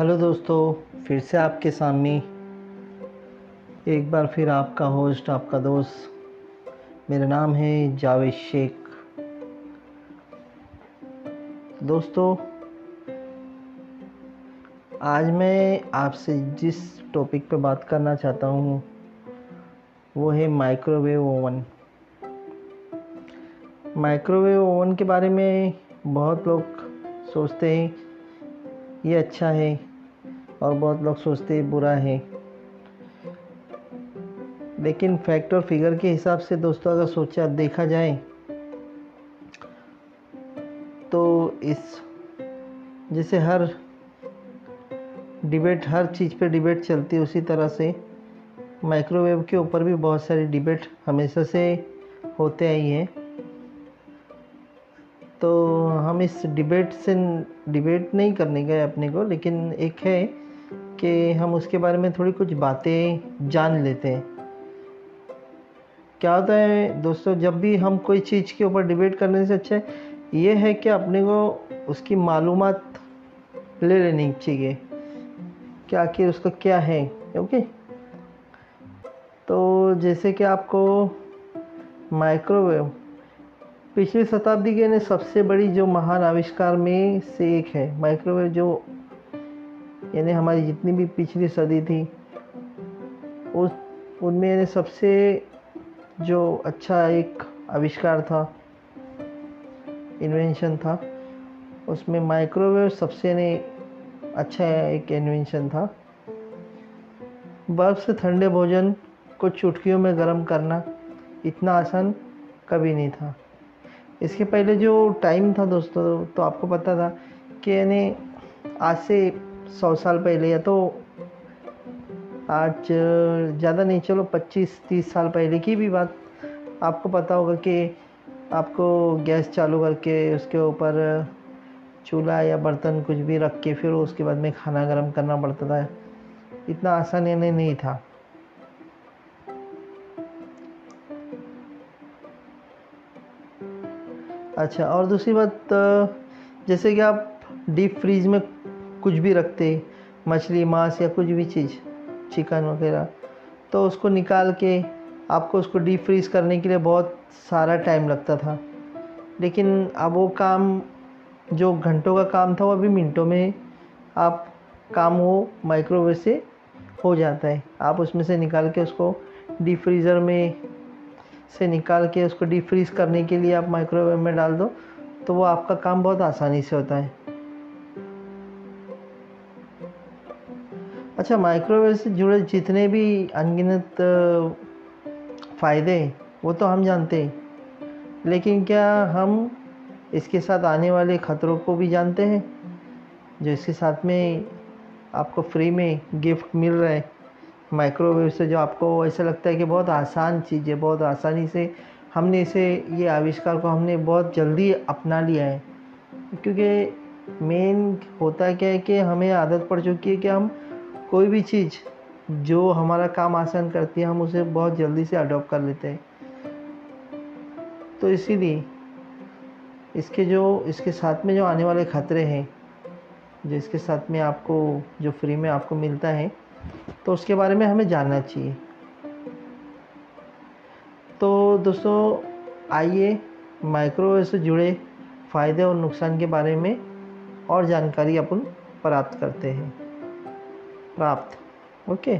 Hello دوستو، پھر سے آپ کے سامنے ایک بار پھر آپ کا ہوسٹ آپ کا دوست، میرا نام ہے جاوید شیخ۔ دوستو، آج میں آپ سے جس ٹاپک پہ بات کرنا چاہتا ہوں، وہ ہے microwave oven microwave oven کے بارے میں بہت لوگ سوچتے ہیں، یہ اچھا ہے۔ اور بہت لوگ سوچتے برا ہے لیکن فیکٹ اور فگر کے حساب سے دوستوں اگر سوچا، دیکھا جائے تو اس جیسے ہر ڈیبیٹ ہر چیز پہ ڈیبیٹ چلتی ہے، اسی طرح سے مائکرو ویو کے اوپر بھی بہت ساری ڈیبیٹ ہمیشہ سے ہوتے آئی ہیں۔ تو ہم اس ڈیبیٹ سے ڈیبیٹ نہیں کرنے گئے اپنے کو، لیکن ایک ہے کہ ہم اس کے بارے میں تھوڑی کچھ باتیں جان لیتے ہیں۔ کیا ہوتا ہے دوستو، جب بھی ہم کوئی چیز کے اوپر ڈیبیٹ کرنے سے اچھا ہے یہ ہے کہ اپنے کو اس کی معلومات لے لینی چاہیے کہ آخر اس کا کیا ہے، اوکے؟ تو جیسے کہ آپ کو مائکرو ویو پچھلی شتابدی کے سب سے بڑی جو مہان آوشکار میں سے ایک ہے۔ مائکرو ویو جو یعنی ہماری جتنی بھی پچھلی صدی تھی، اس، ان میں یعنی سب سے جو اچھا ایک آوشکار تھا انوینشن تھا، اس میں مائکرو ویو سب سے یعنی اچھا ایک انوینشن تھا۔ برف سے ٹھنڈے بھوجن کو چٹکیوں میں گرم کرنا اتنا آسان کبھی نہیں تھا۔ اس کے پہلے جو ٹائم تھا دوستو، تو آپ کو پتہ تھا کہ یعنی آج سے سو سال پہلے یا تو آج زیادہ نہیں، چلو پچیس تیس سال پہلے کی بھی بات۔ آپ کو پتہ ہوگا کہ آپ کو گیس چالو کر کے اس کے اوپر چولہا یا برتن کچھ بھی رکھ کے پھر اس کے بعد میں کھانا گرم کرنا پڑتا تھا۔ اتنا آسان یعنی نہیں تھا۔ اچھا اور دوسری بات، جیسے کہ آپ ڈیپ فریج میں کچھ بھی رکھتے، مچھلی ماس یا کچھ بھی چیز، چکن وغیرہ، تو اس کو نکال کے آپ کو اس کو ڈیپ فریز کرنے کے لیے بہت سارا ٹائم لگتا تھا۔ لیکن اب وہ کام جو گھنٹوں کا کام تھا، وہ ابھی منٹوں میں آپ کام وہ مائکرو ویو سے ہو جاتا ہے۔ آپ اس میں سے نکال کے اس کو ڈیپ فریزر میں سے نکال کے اس کو ڈیپ فریز کرنے کے لیے آپ مائکرو ویو میں ڈال دو، تو وہ آپ کا کام بہت آسانی سے ہوتا ہے۔ اچھا مائکرو ویو سے جڑے جتنے بھی انگنت فائدے وہ تو ہم جانتے ہیں۔ لیکن کیا ہم اس کے ساتھ آنے والے خطروں کو بھی جانتے ہیں؟ جو اس کے ساتھ میں آپ کو فری میں گفٹ مل رہا ہے مائکرو ویو سے جو آپ کو ایسا لگتا ہے کہ بہت آسان چیز ہے، بہت آسانی سے ہم نے اسے، یہ آوشکار کو ہم نے بہت جلدی اپنا لیا ہے۔ کیونکہ مین ہوتا کیا ہے کہ ہمیں عادت پڑ چکی ہے کہ ہم کوئی بھی چیز جو ہمارا کام آسان کرتی ہے، ہم اسے بہت جلدی سے اڈاپٹ کر لیتے ہیں۔ تو اسی لیے اس کے جو، اس کے ساتھ میں جو آنے والے خطرے ہیں، جو اس کے ساتھ میں آپ کو، جو فری میں آپ کو ملتا ہے، تو اس کے بارے میں ہمیں جاننا چاہیے۔ تو دوستو، آئیے مائکرو ویو سے جڑے فائدے اور نقصان کے بارے میں اور جانکاری اپن پراپت کرتے ہیں۔ پراپت اوکے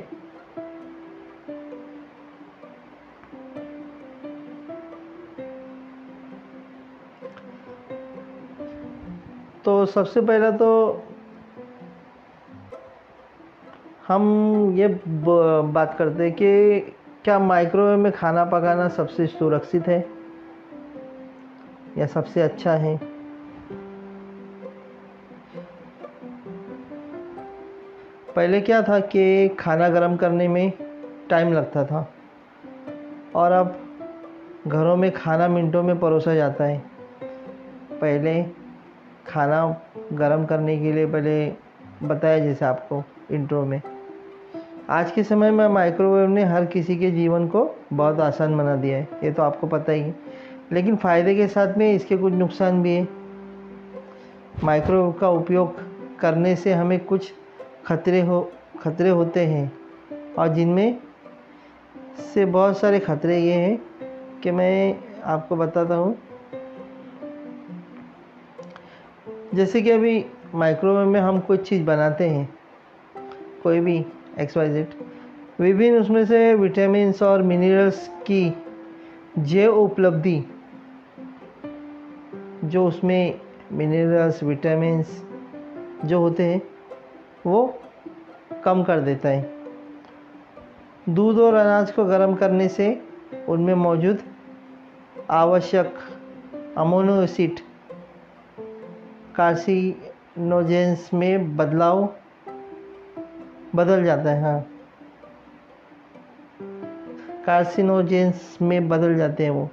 تو سب سے پہلا تو ہم یہ بات کرتے ہیں کہ کیا مائکرو ویو میں کھانا پکانا سب سے سرکشت ہے یا سب سے اچھا ہے؟ پہلے کیا تھا کہ کھانا گرم کرنے میں ٹائم لگتا تھا اور اب گھروں میں کھانا منٹوں میں پروسا جاتا ہے۔ پہلے کھانا گرم کرنے کے لیے پہلے بتایا جیسے آپ کو انٹرو میں۔ آج کے سمے میں مائکرو ویو نے ہر کسی کے جیون کو بہت آسان بنا دیا ہے، یہ تو آپ کو پتہ ہی ہے۔ لیکن فائدے کے ساتھ میں اس کے کچھ نقصان بھی ہے مائکرو ویو کا اپیوگ کرنے سے ہمیں کچھ خطرے ہو، خطرے ہوتے ہیں۔ اور جن میں سے بہت سارے خطرے یہ ہیں کہ میں آپ کو بتاتا ہوں۔ جیسے کہ ابھی مائکرو ویو میں ہم کوئی چیز بناتے ہیں، کوئی بھی ایکس وائی زیڈ وبھن اس میں سے وٹامنس اور منرلس کی جے اپلبدھی، جو اس میں منرلس وٹامنس جو ہوتے ہیں وہ کم کر دیتا ہے۔ دودھ اور اناج کو گرم کرنے سے ان میں موجود آوشک امونو ایسڈ کارسینوجنس میں بدلاؤ بدل جاتا ہے۔ ہاں کارسینوجینس میں بدل جاتے ہیں وہ۔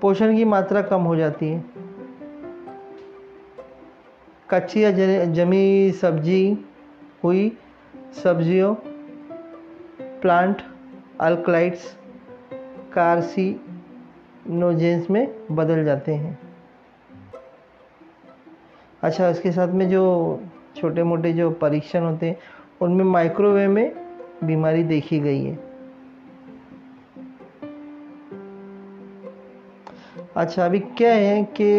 پوشن کی ماترا کم ہو جاتی ہے۔ کچی یا جمی سبزی ہوئی سبزیوں پلانٹ الکلائٹس کارسی نوجینس میں بدل جاتے ہیں اچھا اس کے ساتھ میں جو چھوٹے موٹے جو پریشن ہوتے ہیں ان میں مائکرو ویو میں بیماری دیکھی گئی ہے اچھا ابھی کیا ہے کہ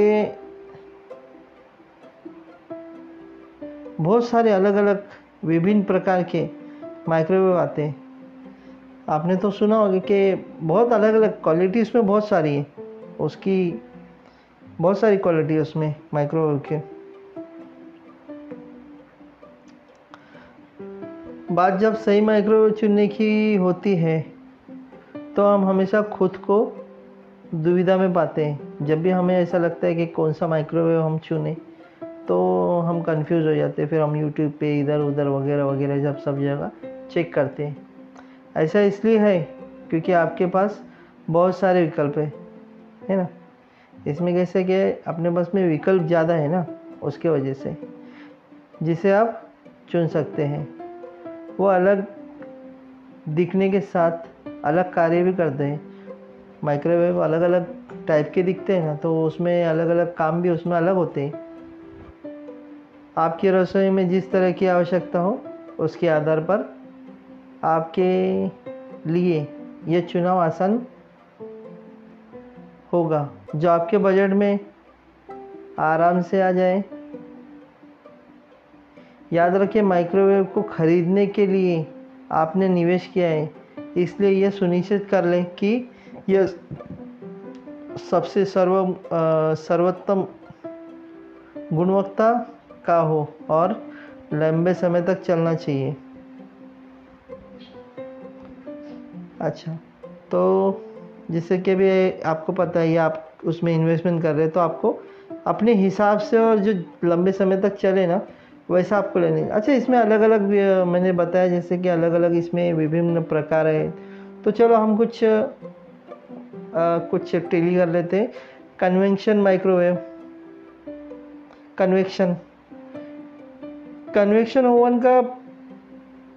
بہت سارے الگ الگ وبھن پرکار کے مائکرو ویو آتے ہیں۔ آپ نے تو سنا ہوگا کہ بہت الگ الگ کوالٹیز میں بہت ساری ہے اس کی بہت ساری کوالٹی ہے اس میں مائکرو ویو کے۔ بات جب صحیح مائکرو ویو چننے کی ہوتی ہے، تو ہم ہمیشہ خود کو دویدھا میں پاتے ہیں۔ جب بھی ہمیں ایسا لگتا ہے کہ کون سا مائکرو ویو ہم چنیں تو ہم کنفیوز ہو جاتے پھر ہم یوٹیوب پہ ادھر ادھر وغیرہ وغیرہ جب سب جگہ چیک کرتے ہیں۔ ایسا اس لیے ہے کیونکہ آپ کے پاس بہت سارے وکلپ ہے ہے نا؟ اس میں کیسے کہ اپنے پاس میں وکلپ زیادہ ہے نا، اس کے وجہ سے۔ جسے آپ چن سکتے ہیں۔ وہ الگ دکھنے کے ساتھ الگ کاریہ بھی کرتے ہیں۔ مائکرو ویو الگ الگ ٹائپ کے دکھتے ہیں نا، تو اس میں الگ الگ کام بھی اس میں الگ ہوتے ہیں۔ آپ کی رسوئی میں جس طرح کی آوشکتا ہو، اس کے آدھار پر آپ کے لیے یہ چناؤ آسان ہوگا۔ جو آپ کے بجٹ میں آرام سے آ جائے۔ یاد رکھیں مائکرو ویو کو خریدنے کے لیے آپ نے نویش کیا ہے۔ اس لیے یہ سنشچت کر لیں کہ یہ سب سے سرو سروتم گنوکتا کا ہو اور لمبے سمے تک چلنا چاہیے۔ اچھا تو جیسے کہ بھی آپ کو پتہ ہی ہے، آپ اس میں انویسٹمنٹ کر رہے تو آپ کو اپنے حساب سے اور جو لمبے سمے تک چلے نا، ویسا آپ کو لینے۔ اچھا اس میں الگ الگ، میں نے بتایا جیسے کہ الگ الگ اس میں وبھن پرکار ہے۔ تو چلو ہم کچھ کچھ ٹیلی کر لیتے۔ Convention microwave convection convection oven کا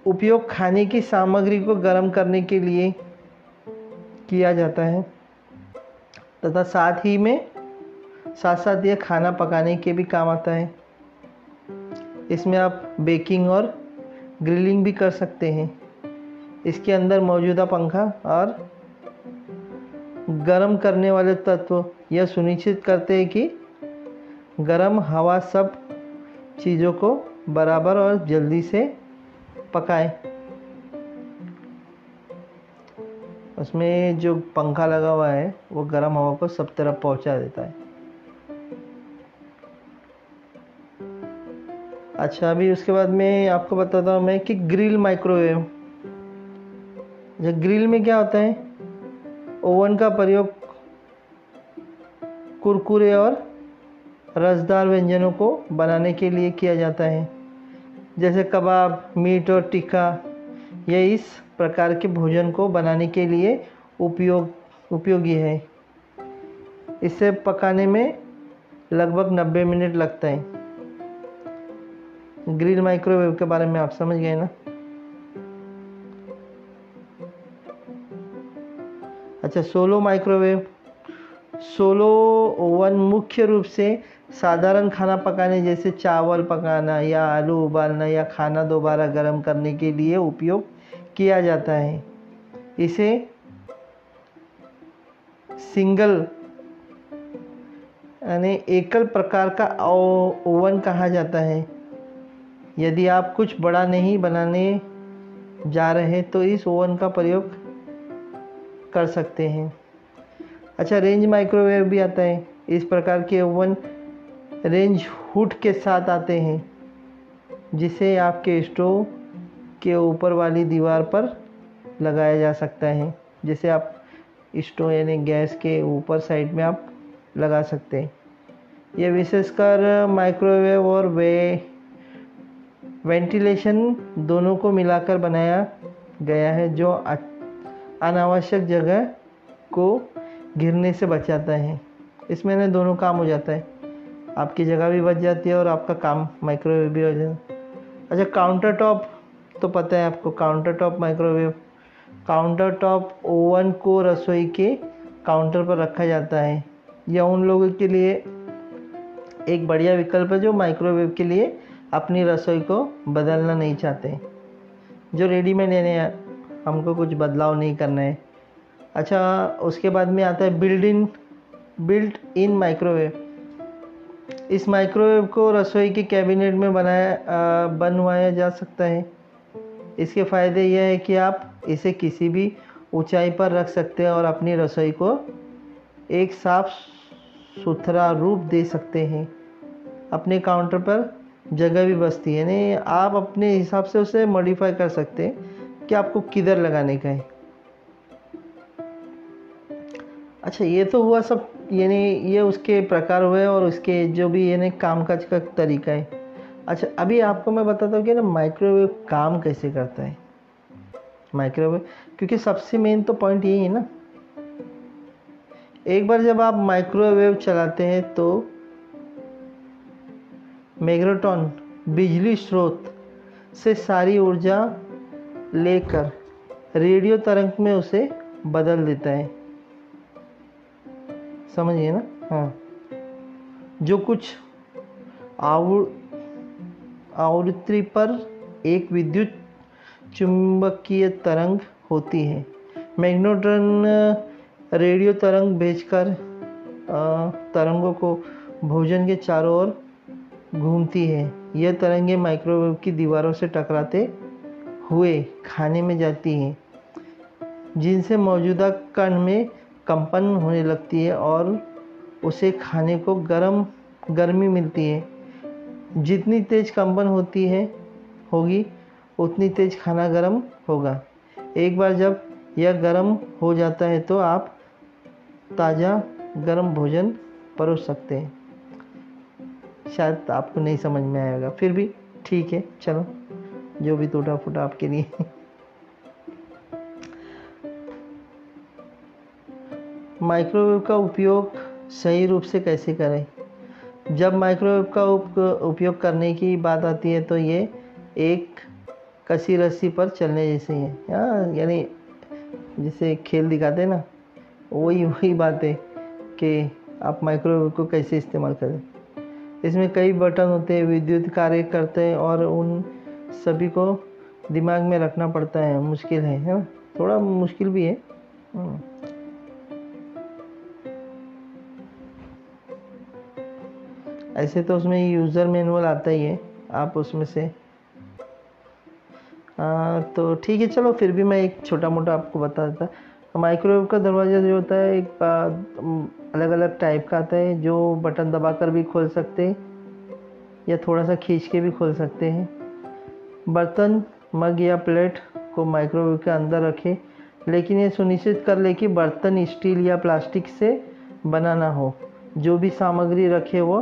اپیوگ کھانے کی سامگری کو گرم کرنے کے لیے کیا جاتا ہے۔ تتھا ساتھ ہی میں ساتھ ساتھ یہ کھانا پکانے کے بھی کام آتا ہے۔ اس میں آپ بیکنگ اور گرلنگ بھی کر سکتے ہیں۔ اس کے اندر موجودہ پنکھا اور گرم کرنے والے تتو یہ سنشچت کرتے ہیں کہ گرم ہوا سب چیزوں کو برابر اور جلدی سے پکائے۔ اس میں جو پنکھا لگا ہوا ہے، وہ گرم ہوا کو سب طرف پہنچا دیتا ہے۔ اچھا ابھی اس کے بعد میں آپ کو بتاتا ہوں میں کہ گریل مائکرو ویو اچھا گریل میں کیا ہوتا ہے؟ اوون کا پریوگ، کرکرے اور رسدار ونجنوں کو بنانے کے لیے کیا جاتا ہے۔ جیسے کباب، میٹ اور ٹکا، یہ اس پرکار کے بھوجن کو بنانے کے لیے اپیوگی ہے۔ اسے پکانے میں لگ بھگ نبے منٹ لگتا ہے گریل مائکرو ویو کے بارے میں آپ سمجھ گئے نا؟ اچھا solo microwave solo oven مکھیہ روپ سے سادھارن کھانا پکانے جیسے چاول پکانا یا آلو ابالنا یا کھانا دوبارہ گرم کرنے کے لیے اپیوگ کیا جاتا ہے۔ اسے سنگل یعنی ایکل پرکار کا اوون کہا جاتا ہے۔ یدی آپ کچھ بڑا نہیں بنانے جا رہے تو اس اوون کا پریوگ کر سکتے ہیں۔ اچھا رینج مائکرو ویو بھی آتا ہے۔ اس پرکار کے اوون رینج ہوٹ کے ساتھ آتے ہیں، جسے آپ کے اسٹو کے اوپر والی دیوار پر لگایا جا سکتا ہے، جسے آپ اسٹو یعنی گیس کے اوپر سائڈ میں آپ لگا سکتے ہیں۔ یہ وشیش کر مائکرو ویو اور وے وینٹیلیشن دونوں کو ملا کر بنایا گیا ہے، جو اناوشک جگہ کو گرنے سے بچاتا ہے۔ اس میں نے دونوں کام ہو جاتا ہے۔ آپ کی جگہ بھی بچ جاتی ہے اور آپ کا کام مائکرو ویو بھی ہو جاتا اچھا کاؤنٹر ٹاپ تو پتہ ہے آپ کو countertop microwave countertop oven کو رسوئی کے کاؤنٹر پر رکھا جاتا ہے۔ یا ان لوگوں کے لیے ایک بڑھیا وکلپ ہے جو مائکرو ویو کے لیے اپنی رسوئی کو بدلنا نہیں چاہتے۔ جو ریڈی میڈ یعنی ہم کو کچھ بدلاؤ نہیں کرنا ہے۔ اچھا اس کے بعد میں آتا ہے build in built in microwave us microwave کو رسوئی کے کیبینٹ میں بنایا بنوایا جا سکتا ہے۔ اس کے فائدے یہ ہے کہ آپ اسے کسی بھی اونچائی پر رکھ سکتے ہیں اور اپنی رسوئی کو ایک صاف ستھرا روپ دے سکتے ہیں۔ اپنے کاؤنٹر پر جگہ بھی بستی ہے۔ یعنی آپ اپنے حساب سے اسے موڈیفائی کر سکتے ہیں کہ آپ کو کدھر لگانے کا ہے۔ اچھا یہ تو ہوا سب یعنی یہ اس کے پرکار ہوئے اور اس کے جو بھی یعنی کام کاج کا طریقہ ہے۔ اچھا ابھی آپ کو میں بتاتا ہوں کہ نا مائکرو ویو کام کیسے کرتا ہے؟ مائکرو ویو کیونکہ سب سے مین تو پوائنٹ یہی ہے نا۔ ایک بار جب آپ مائکرو ویو چلاتے ہیں تو میگروٹون بجلی سروت سے ساری ارجا لے کر ریڈیو ترنگ میں اسے بدل دیتا ہے۔ سمجھیے نا؟ ہاں۔ جو کچھ آورتری پر ایک ودیت چمبکیہ ترنگ ہوتی ہے۔ میگنوٹرن ریڈیو ترنگ بھیج کر ترنگوں کو بھوجن کے چاروں اور گھومتی ہے۔ یہ ترنگیں مائکرو ویو کی دیواروں سے ٹکراتے ہوئے کھانے میں جاتی ہیں۔ جن سے موجودہ کن میں کمپن ہونے لگتی ہے اور اسے کھانے کو گرم، گرمی ملتی ہے۔ جتنی تیز کمپن ہوتی ہے، ہوگی، اتنی تیز کھانا گرم ہوگا۔ ایک بار جب یہ گرم ہو جاتا ہے تو آپ تازہ گرم بھوجن پروس سکتے ہیں۔ شاید آپ کو نہیں سمجھ میں آئے گا، پھر بھی ٹھیک ہے، چلو۔ جو بھی ٹوٹا پھوٹا آپ کے لیے۔ مائکرو ویو کا اپیوگ صحیح روپ سے کیسے کریں؟ جب مائکرو ویو کا اپیوگ کرنے کی بات آتی ہے تو یہ ایک کسی رسی پر چلنے جیسے ہی ہے ہاں یعنی جسے کھیل دکھاتے ہیں نا، وہی وہی بات ہے کہ آپ مائکرو ویو کو کیسے استعمال کریں۔ اس میں کئی بٹن ہوتے ہیں، ودیوت کاریہ کرتے ہیں اور ان سبھی کو دماغ میں رکھنا پڑتا ہے۔ مشکل ہے ہے نا؟ تھوڑا مشکل بھی ہے۔ ہاں۔ ایسے تو اس میں یوزر مینول آتا ہی ہے، آپ اس میں سے۔ تو ٹھیک ہے، چلو پھر بھی میں ایک چھوٹا موٹا آپ کو بتا دیتا۔ مائکرو ویو کا دروازہ جو ہوتا ہے، ایک الگ الگ ٹائپ کا آتا ہے، جو بٹن دبا کر بھی کھول سکتے یا تھوڑا سا کھینچ کے بھی کھول سکتے ہیں۔ برتن، مگ یا پلیٹ کو مائکرو ویو کے اندر رکھے لیکن یہ سنشچت کر لے کہ برتن اسٹیل یا پلاسٹک سے بنانا ہو۔ جو بھی سامگری رکھے وہ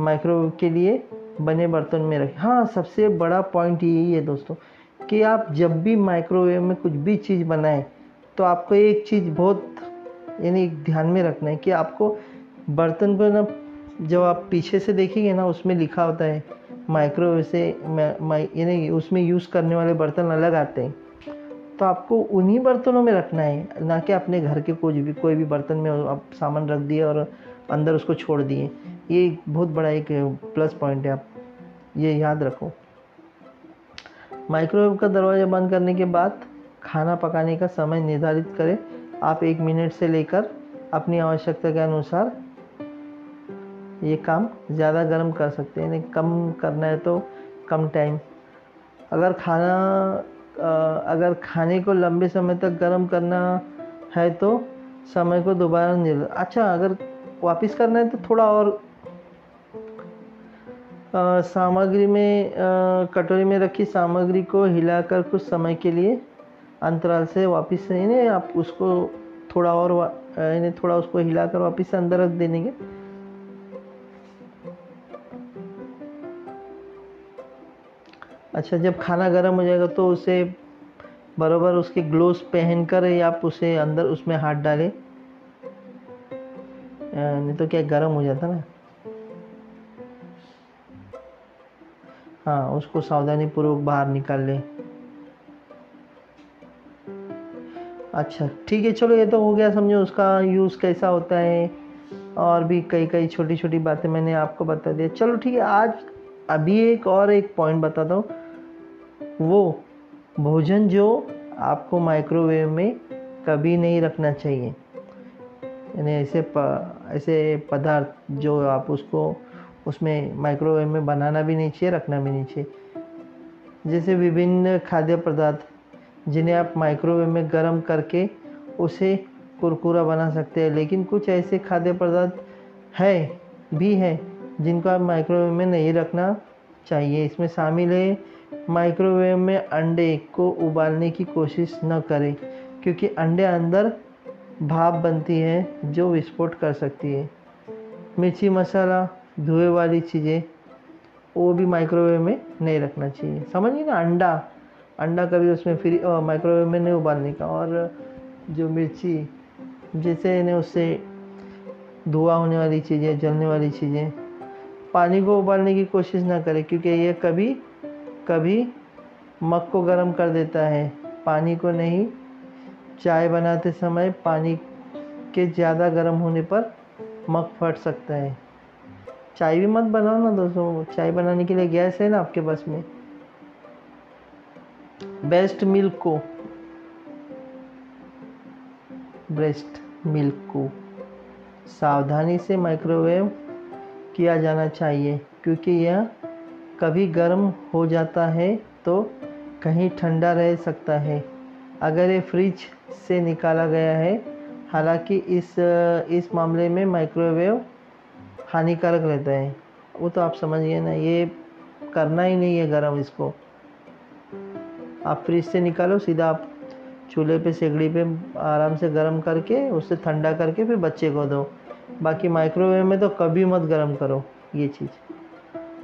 مائکرو ویو کے لیے بنے برتن میں رکھیں ہاں سب سے بڑا پوائنٹ یہی ہے دوستوں کہ آپ جب بھی مائکرو ویو میں کچھ بھی چیز بنائیں تو آپ کو ایک چیز بہت یعنی دھیان میں رکھنا ہے کہ آپ کو برتن کو نا جب آپ پیچھے سے دیکھیں گے نا، اس میں لکھا ہوتا ہے مائکرو ویو سے یعنی اس میں یوز کرنے والے برتن الگ آتے ہیں۔ تو آپ کو انہی برتنوں میں رکھنا ہے، نہ کہ اپنے گھر کے کوئی بھی کوئی بھی برتن میں آپ سامان رکھ دیے اور اندر اس کو چھوڑ دیے۔ یہ بہت بڑا ایک پلس پوائنٹ ہے، آپ یہ یاد رکھو۔ مائکرو ویو کا دروازہ بند کرنے کے بعد کھانا پکانے کا سمے نردھارت کرے آپ ایک منٹ سے لے کر اپنی آوشکتا کے انوسار یہ کام زیادہ گرم کر سکتے ہیں یعنی کم کرنا ہے تو کم ٹائم۔ اگر کھانا، اگر کھانے کو لمبے سمے تک گرم کرنا ہے تو سمے کو دوبارہ نہیں اچھا اگر واپس کرنا ہے تو تھوڑا اور سامگری میں کٹوری میں رکھی سامگری کو ہلا کر کچھ سمے کے لیے انترال سے واپس یعنی آپ اس کو تھوڑا اور یعنی تھوڑا اس کو ہلا کر واپس سے اندر رکھ دینے کے۔ اچھا جب کھانا گرم ہو جائے گا تو اسے برابر اس کے گلوز پہن کر ہی آپ اسے اندر اس میں ہاتھ ڈالیں۔ نہیں تو کیا گرم ہو جاتا نا؟ ہاں اس کو ساودھانی پوروک باہر نکال لیں اچھا ٹھیک ہے، چلو، یہ تو ہو گیا، سمجھو، اس کا یوز کیسا ہوتا ہے۔ اور بھی کئی کئی چھوٹی چھوٹی باتیں میں نے آپ کو بتا دیا۔ چلو، ٹھیک ہے، آج ابھی ایک اور ایک پوائنٹ بتاتا ہوں۔ وہ بھوجن جو آپ کو مائکرو ویو میں کبھی نہیں رکھنا چاہیے۔ یعنی ایسے ایسے پدارتھ جو آپ اس کو اس میں مائکرو ویو میں بنانا بھی نہیں چاہیے، رکھنا بھی نہیں چاہیے۔ جیسے وبھن کھادیہ پدارتھ جنہیں آپ مائکرو ویو میں گرم کر کے اسے کرکرا بنا سکتے ہیں۔ لیکن کچھ ایسے کھادیہ پدارتھ ہے بھی ہے جن کو آپ مائکرو ویو میں نہیں رکھنا چاہیے۔ اس میں شامل ہے مائکرو ویو میں انڈے کو ابالنے کی کوشش نہ کریں، کیونکہ انڈے اندر بھاپ بنتی ہے جو وسفوٹ کر سکتی ہے۔ مرچی مسالہ دھوئے والی چیزیں، وہ بھی مائکرو ویو میں نہیں رکھنا چاہیے۔ سمجھیے نا؟ انڈا انڈا کبھی اس میں فری مائکرو ویو میں نہیں ابالنے کا۔ اور جو مرچی، جیسے انہیں اس سے دھواں ہونے والی چیزیں، جلنے والی چیزیں، پانی کو ابالنے کی کوشش نہ کرے، کیونکہ یہ کبھی کبھی مگ کو گرم کر دیتا ہے۔ پانی کو نہیں، چائے بناتے سمے پانی کے زیادہ گرم ہونے پر مگ پھٹ سکتا ہے۔ چائے بھی مت بناؤ نا دوستوں، چائے بنانے کے لیے گیس ہے نا آپ کے بس میں۔ بیسٹ ملک کو۔ بریسٹ ملک کو۔ ساودھانی سے مائکرو ویو کیا جانا چاہیے، کیونکہ یہ کبھی گرم ہو جاتا ہے تو کہیں ٹھنڈا رہ سکتا ہے۔ اگر یہ فریج سے نکالا گیا ہے، حالانکہ اس اس معاملے میں مائکرو ویو ہانیکارک رہتا ہے۔ وہ تو آپ سمجھیے نا، یہ کرنا ہی نہیں ہے گرم اس کو۔ آپ فریج سے نکالو، سیدھا آپ چولہے پہ سیگڑی پہ آرام سے گرم کر کے اسے ٹھنڈا کر کے پھر بچے کو دو۔ باقی مائکرو ویو میں تو کبھی مت گرم کرو، یہ چیز۔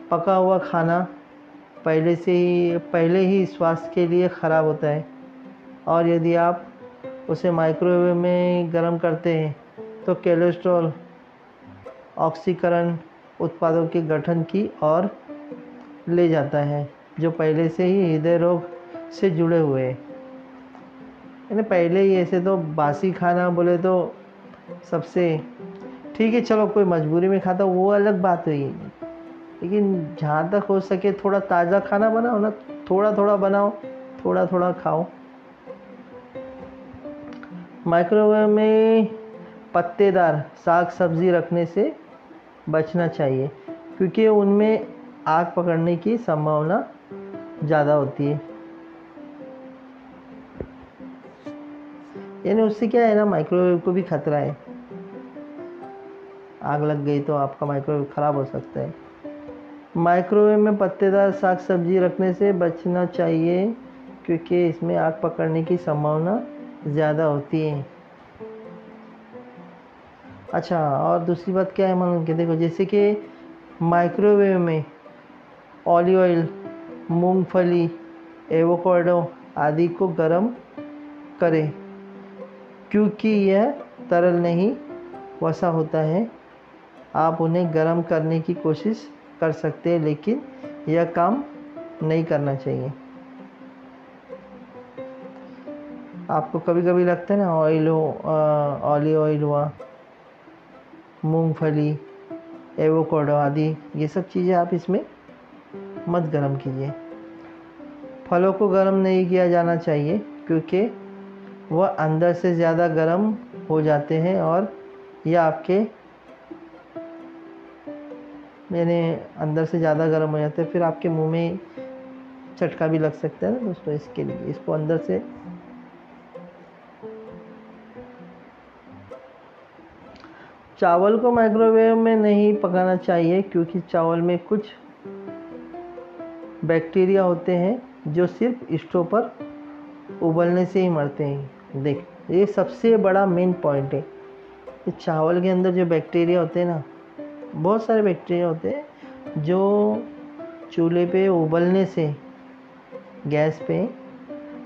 پکا ہوا کھانا پہلے سے ہی، پہلے ہی سواستھ کے لیے خراب ہوتا ہے۔ اور یدی آپ اسے مائکرو ویو میں گرم کرتے ہیں تو کیلسٹرول آکسیکرن اتپادوں کے گٹھن کی اور لے جاتا ہے، جو پہلے سے ہی ہردے روگ سے جڑے ہوئے۔ یعنی پہلے ہی ایسے تو باسی کھانا بولے تو سب سے۔ ٹھیک ہے، چلو کوئی مجبوری میں کھاتا، وہ الگ بات ہوئی۔ لیکن جہاں تک ہو سکے تھوڑا تازہ کھانا بناؤ نا، تھوڑا تھوڑا بناؤ، تھوڑا تھوڑا کھاؤ۔ مائکرو ویو میں پتے دار ساگ سبزی رکھنے سے بچنا چاہیے، کیونکہ ان میں آگ پکڑنے کی سمبھاونا زیادہ ہوتی ہے۔ یعنی اس سے کیا ہے نا مائکرو ویو کو بھی خطرہ ہے۔ آگ لگ گئی تو آپ کا مائکرو ویو خراب ہو سکتا ہے۔ مائکرو ویو میں پتے دار ساگ سبزی رکھنے سے بچنا چاہیے، کیونکہ اس میں آگ پکڑنے کی سمبھاونا زیادہ ہوتی ہے۔ اچھا اور دوسری بات کیا ہے معلوم کہ دیکھو، جیسے کہ مائکرو ویو میں اولیو آئل مونگ پھلی ایووکوڈو آدی کو گرم کرے کیونکہ یہ ترل نہیں وسا ہوتا ہے۔ آپ انہیں گرم کرنے کی کوشش کر سکتے ہیں، لیکن یہ کام نہیں کرنا چاہیے۔ آپ کو کبھی کبھی لگتا ہے نا آئل ہو اولیو آئل ہوا۔ مونگ پھلی ایووکوڈو آدی، یہ سب چیزیں آپ اس میں مت گرم کیجیے پھلوں کو گرم نہیں کیا جانا چاہیے کیونکہ وہ اندر سے زیادہ گرم ہو جاتے ہیں اور یہ آپ کے یعنی اندر سے زیادہ گرم ہو جاتے ہیں، پھر آپ کے منہ میں چٹکا بھی لگ سکتا ہے نا دوستو اس کے لیے، اس کو اندر سے چاول کو مائکرو ویو میں نہیں پکانا چاہیے کیونکہ چاول میں کچھ بیکٹیریا ہوتے ہیں جو صرف اسٹو پر ابلنے سے ہی مرتے ہیں۔ دیکھ، یہ سب سے بڑا مین پوائنٹ ہے۔ کہ چاول کے اندر جو بیکٹیریا ہوتے ہیں نا، بہت سارے بیکٹیریا ہوتے ہیں جو چولہے پہ ابلنے سے، گیس پہ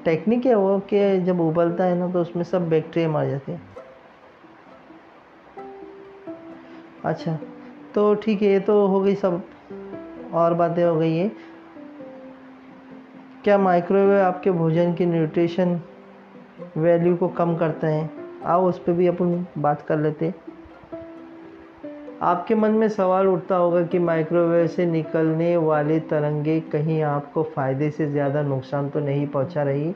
ٹیکنیک ہے وہ کہ جب ابلتا ہے نا تو اس میں سب بیکٹیریا مار جاتے ہیں۔ اچھا تو ٹھیک ہے، یہ تو ہو گئی سب اور باتیں ہو گئی ہیں۔ کیا مائکرو ویو آپ کے بھوجن کی نیوٹریشن ویلیو کو کم کرتے ہیں؟ آؤ اس پہ بھی اپن بات کر لیتے۔ آپ کے من میں سوال اٹھتا ہوگا کہ مائکرو ویو سے نکلنے والے ترنگے کہیں آپ کو فائدے سے زیادہ نقصان تو نہیں پہنچا رہی؟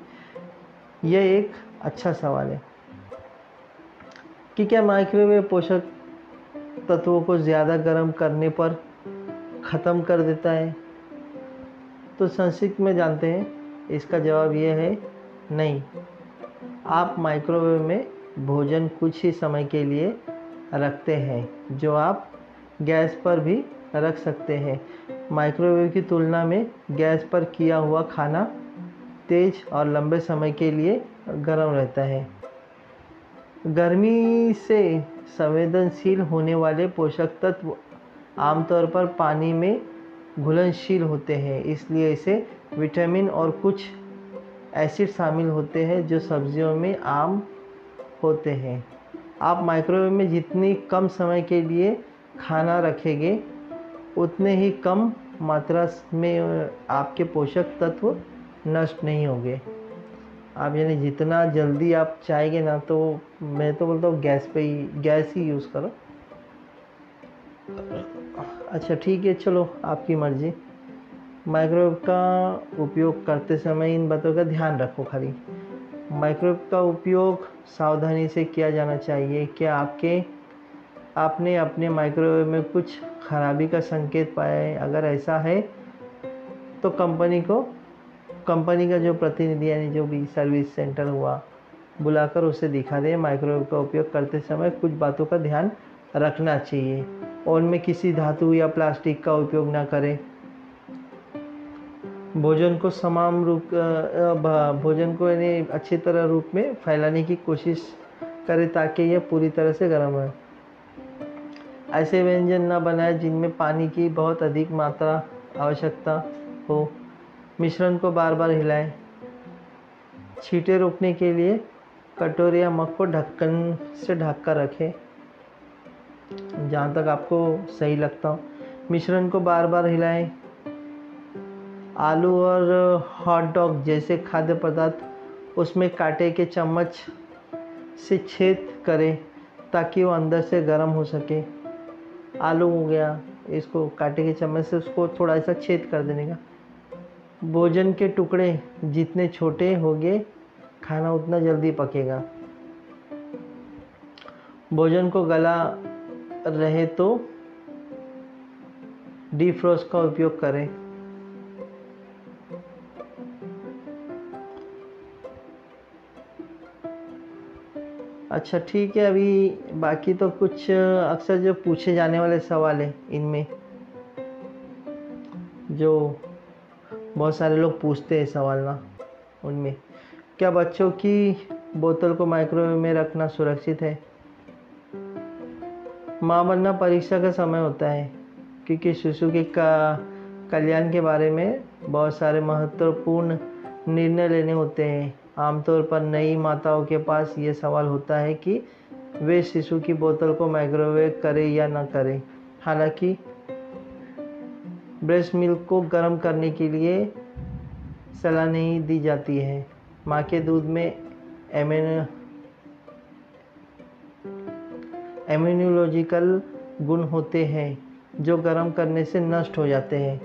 یہ ایک اچھا سوال ہے۔ کہ کیا مائکرو ویو پوشک تتو کو زیادہ گرم کرنے پر ختم کر دیتا ہے۔ تو سنسکرت میں جانتے ہیں، اس کا جواب یہ ہے، نہیں۔ آپ مائکرو ویو میں بھوجن کچھ ہی سمے کے لیے رکھتے ہیں، جو آپ گیس پر بھی رکھ سکتے ہیں۔ مائکرو ویو کی تلنا میں گیس پر کیا ہوا کھانا تیز اور لمبے سمے کے لیے گرم رہتا ہے۔ گرمی سے سنویدنشیل ہونے والے پوشک تتو عام طور پر پانی میں گھلنشیل ہوتے ہیں، اس لیے اسے وٹامن اور کچھ ایسڈ شامل ہوتے ہیں جو سبزیوں میں عام ہوتے ہیں۔ آپ مائکرو ویو میں جتنی کم سمے کے لیے کھانا رکھیں گے، اتنے ہی کم ماترا میں آپ کے پوشک تتو نشٹ نہیں ہوں گے۔ آپ یعنی جتنا جلدی آپ چاہیں گے نا تو میں تو بولتا ہوں گیس پہ ہی، گیس ہی یوز کرو۔ اچھا ٹھیک ہے، چلو آپ کی مرضی۔ مائکرو ویو کا اپیوگ کرتے سمے ان باتوں کا دھیان رکھو خالی۔ مائکرو ویو کا اپیوگ ساودھانی سے کیا جانا چاہیے؟ کیا آپ کے، آپ نے اپنے مائکرو ویو میں کچھ خرابی کا سنکیت پایا ہے؟ اگر ایسا ہے تو کمپنی کو کمپنی کا جو پرتیندھی یعنی جو بھی سروس سینٹر ہوا بلا کر اسے دکھا دیں مائکرو ویو کا اپیوگ کرتے سمے کچھ باتوں کا دھیان رکھنا چاہیے۔ اور ان میں کسی دھاتو یا پلاسٹک کا اپیوگ نہ کریں بھوجن کو سمام روپ بھوجن کو یعنی اچھی طرح روپ میں پھیلانے کی کوشش کرے تاکہ یہ پوری طرح سے گرم رہے۔ ایسے وینجن نہ بنائے جن میں پانی کی بہت ادھک ماترا آوشکتا ہو۔ مشرن کو بار بار ہلائیں۔ چھینٹیں روکنے کے لیے کٹورے یا مگ کو ڈھکن سے ڈھک کر رکھیں۔ جہاں تک آپ کو صحیح لگتا ہو۔ مشرن کو بار بار ہلائیں۔ آلو اور ہاٹ ڈاگ جیسے کھادیہ پدارتھ اس میں کانٹے کے چمچ سے چھید کریں تاکہ وہ اندر سے گرم ہو سکے آلو ہو گیا، اس کو کانٹے کے چمچ سے اس کو تھوڑا سا چھید کر دینے کا۔ بوجن کے ٹکڑے جتنے چھوٹے ہوگے کھانا اتنا جلدی پکے گا۔ بوجن کو گلا رہے تو ڈی فروز کا اپیوگ کریں۔ اچھا ٹھیک ہے، ابھی باقی تو کچھ اکثر جو پوچھے جانے والے سوال ہیں ان میں۔ جو بہت سارے لوگ پوچھتے ہیں سوال نا ان میں۔ کیا بچوں کی بوتل کو مائکرو ویو میں رکھنا سرکشت ہے؟ ماں بننا پریشا کا سمے ہوتا ہے، کیونکہ ششو کے کلیان کے بارے میں بہت سارے مہتوپورن نرنے لینے ہوتے ہیں۔ عام طور پر نئی ماتاؤں کے پاس یہ سوال ہوتا ہے کہ وہ شیشو کی بوتل کو مائکرو ویو کرے یا نہ کرے۔ حالانکہ بریسٹ ملک کو گرم کرنے کے لیے صلاح نہیں دی جاتی ہے۔ ماں کے دودھ میں ایمینیولوجیکل گن ہوتے ہیں جو گرم کرنے سے نشٹ ہو جاتے ہیں۔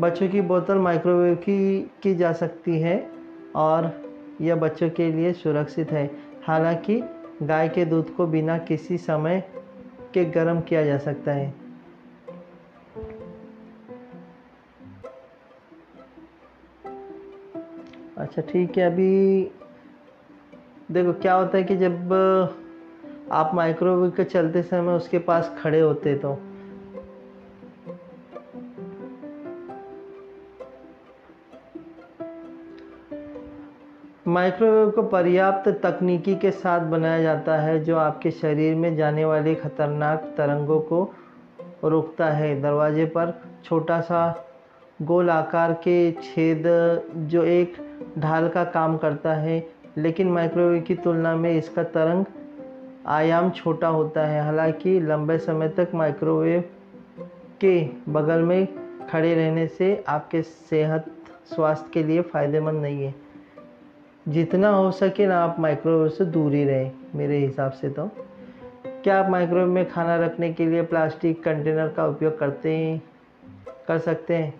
بچوں کی بوتل مائکرو ویو کی کی جا سکتی ہے اور یہ بچوں کے لیے سرکشت ہے۔ حالانکہ گائے کے دودھ کو بنا کسی سمے کے گرم کیا جا سکتا ہے۔ اچھا ٹھیک ہے، ابھی دیکھو کیا ہوتا ہے کہ جب آپ مائکرو ویو کے چلتے سمے اس کے پاس کھڑے ہوتے تو۔ مائکرو ویو کو پریاپت تکنیکی کے ساتھ بنایا جاتا ہے جو آپ کے شریر میں جانے والے خطرناک ترنگوں کو روکتا ہے۔ دروازے پر چھوٹا سا گول آکار کے چھید جو ایک ڈھال کا کام کرتا ہے، لیکن مائکرو ویو کی تلنا میں اس کا ترنگ آیام چھوٹا ہوتا ہے۔ حالانکہ لمبے سمے تک مائکرو ویو کے بغل میں کھڑے رہنے سے آپ کے صحت، سواستھ کے لیے فائدہ مند نہیں ہے۔ جتنا ہو سکے نا آپ مائکرو ویو سے دور ہی رہیں، میرے حساب سے تو۔ کیا آپ مائکرو ویو میں کھانا رکھنے کے لیے پلاسٹک کنٹینر کا اپیوگ کرتے ہیں؟ کر سکتے ہیں۔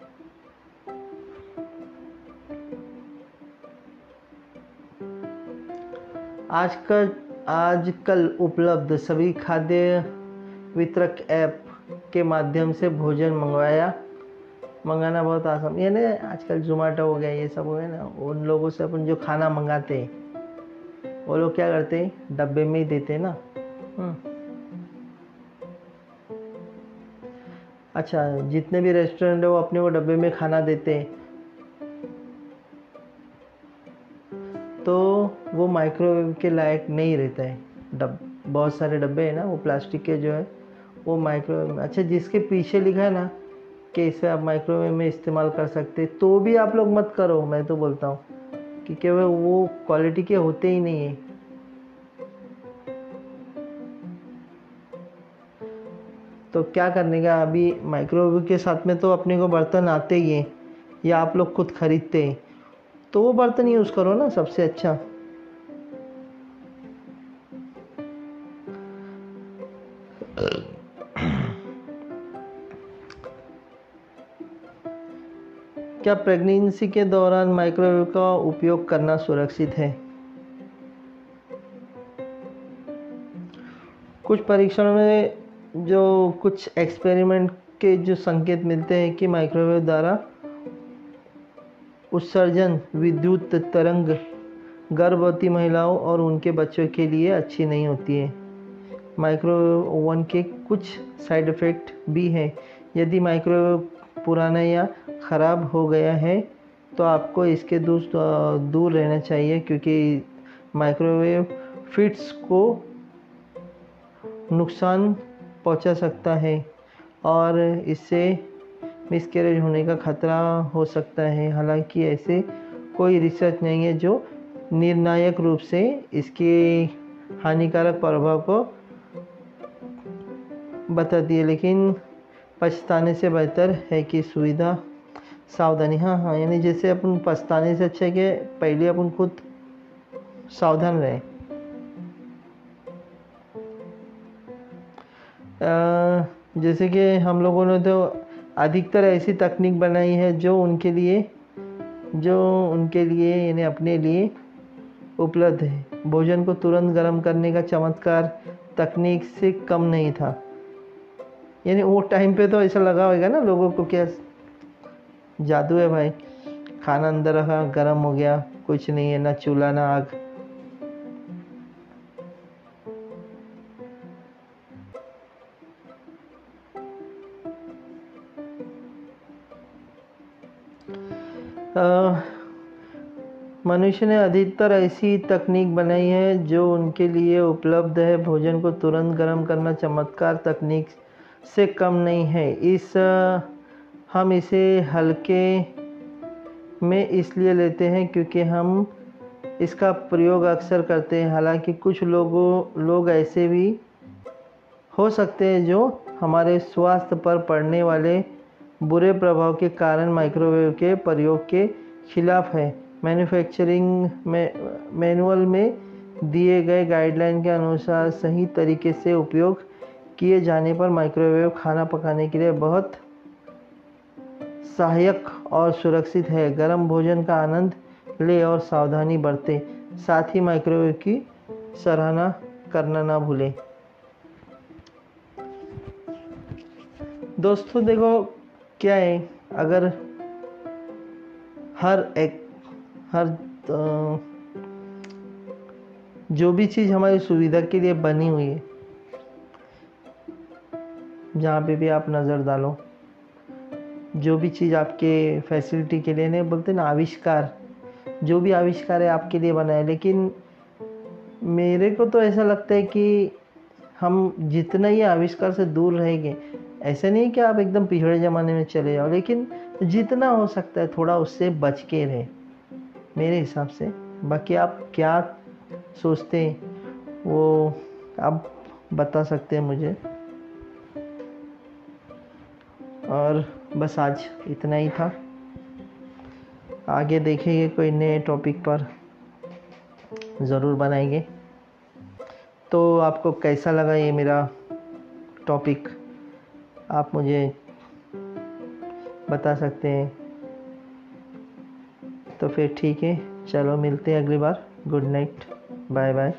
آج کل آج کل اپلبدھ سبھی کھادیہ وترک ایپ کے مادھیم سے بھوجن منگوایا، منگانا بہت آسان۔ یعنی آج کل زومیٹو ہو گیا، یہ سب ہو گیا نا۔ ان لوگوں سے اپن جو کھانا منگاتے ہیں، وہ لوگ کیا کرتے ہیں؟ ڈبے میں ہی دیتے ہیں نا۔ اچھا جتنے بھی ریسٹورینٹ ہیں، وہ اپنے وہ ڈبے میں کھانا دیتے وہ مائکرو ویو کے لائق نہیں رہتا ہے۔ ڈب، بہت سارے ڈبے ہیں نا، وہ پلاسٹک کے جو ہے وہ مائکرو ویو میں اچھا جس کے پیچھے لکھا ہے نا کہ اسے آپ مائکرو ویو میں استعمال کر سکتے تو بھی آپ لوگ مت کرو، میں تو بولتا ہوں۔ کیونکہ وہ کوالٹی کے ہوتے ہی نہیں ہیں۔ تو کیا کرنے کا، ابھی مائکرو ویو کے ساتھ میں تو اپنے کو برتن آتے ہی ہیں، یا آپ لوگ خود خریدتے ہیں۔ تو وہ برتن یوز کرو نا، سب سے اچھا۔ کیا پریگنینسی کے دوران مائکرو ویو کا اپیوگ کرنا سرکشت ہے؟ کچھ پریکشنوں میں جو کچھ ایکسپیریمنٹ کے جو سنکیت ملتے ہیں کہ مائکرو ویو دوارا اتسرجن، ودیوت، ترنگ گربوتی مہیلاؤں اور ان کے بچوں کے لیے اچھی نہیں ہوتی ہے مائکرو ویو اوون کے کچھ سائیڈ افیکٹ بھی ہیں۔ یدی مائکرو ویو پرانا یا خراب ہو گیا ہے، تو آپ کو اس کے دور دور رہنا چاہیے، کیونکہ مائکرو ویو فٹس کو نقصان پہنچا سکتا ہے اور اس سے مسکیریج ہونے کا خطرہ ہو سکتا ہے۔ حالانکہ ایسے کوئی ریسرچ نہیں ہے جو نرنایک روپ سے اس کے ہانیکارک پربھاؤ کو بتاتی ہے لیکن پچھتانے سے بہتر ہے کہ سویدھا ساودھانی ہاں ہاں یعنی جیسے اپن پچھتانے سے اچھا ہے کہ پہلے اپن خود ساودھان رہیں جیسے کہ ہم لوگوں نے تو ادھکتر ایسی تکنیک بنائی ہے جو ان کے لیے، جو ان کے لیے یعنی اپنے لیے اپلبدھ ہے۔ بھوجن کو ترنت گرم کرنے کا چمتکار تکنیک سے کم نہیں تھا۔ یعنی وہ ٹائم پہ تو ایسا لگا ہوئے گا نا لوگوں کو کیا جادو ہے بھائی۔ کھانا اندر رکھا گرم ہو گیا، کچھ نہیں ہے، نہ چولہا، نہ آگ۔ منوشیہ نے ادھکتر ایسی تکنیک بنائی ہے جو ان کے لیے اپلبدھ ہے۔ بھوجن کو ترنت گرم کرنا چمتکار تکنیک سے کم نہیں ہے۔ اس، ہم اسے ہلکے میں اس لیے لیتے ہیں کیونکہ ہم اس کا پریوگ اکثر کرتے ہیں۔ حالانکہ کچھ لوگوں، لوگ ایسے بھی ہو سکتے ہیں جو ہمارے سواستھ پر پڑنے والے برے پربھاؤ کے کارن مائکرو ویو کے پریوگ کے خلاف ہے مینوفیکچرنگ میں مینول میں دیے گئے گائیڈ لائن کے انوسار صحیح طریقے سے اپیوگ کیے جانے پر مائکروویو کھانا پکانے کے لیے بہت سہایک اور سرکشت ہے۔ گرم بھوجن کا آنند لے اور ساودھانی برتے ساتھ ہی مائکروویو کی سراہنا کرنا نہ بھولیں۔ دوستوں دیکھو کیا ہے۔ اگر ہر ایک، ہر جو بھی چیز ہماری سویدھا کے لیے بنی ہوئی ہے جہاں پہ بھی آپ نظر ڈالو۔ جو بھی چیز آپ کے فیسلٹی کے لیے نہیں، بولتے نا آوشکار۔ جو بھی آوشکار ہے آپ کے لیے بنا ہے۔ لیکن میرے کو تو ایسا لگتا ہے کہ ہم جتنا ہی آوشکار سے دور رہیں گے، ایسا نہیں کہ آپ ایک دم پچھڑے زمانے میں چلے جاؤ، لیکن جتنا ہو سکتا ہے تھوڑا اس سے بچ کے رہے میرے حساب سے۔ باقی آپ کیا سوچتے ہیں، وہ آپ بتا سکتے ہیں مجھے۔ اور بس آج اتنا ہی تھا۔ آگے دیکھیں گے کوئی نئے ٹاپک پر۔ ضرور بنائیں گے۔ تو آپ کو کیسا لگا یہ میرا ٹاپک آپ مجھے بتا سکتے ہیں۔ تو پھر ٹھیک ہے۔ چلو ملتے ہیں اگلی بار۔ Good night bye bye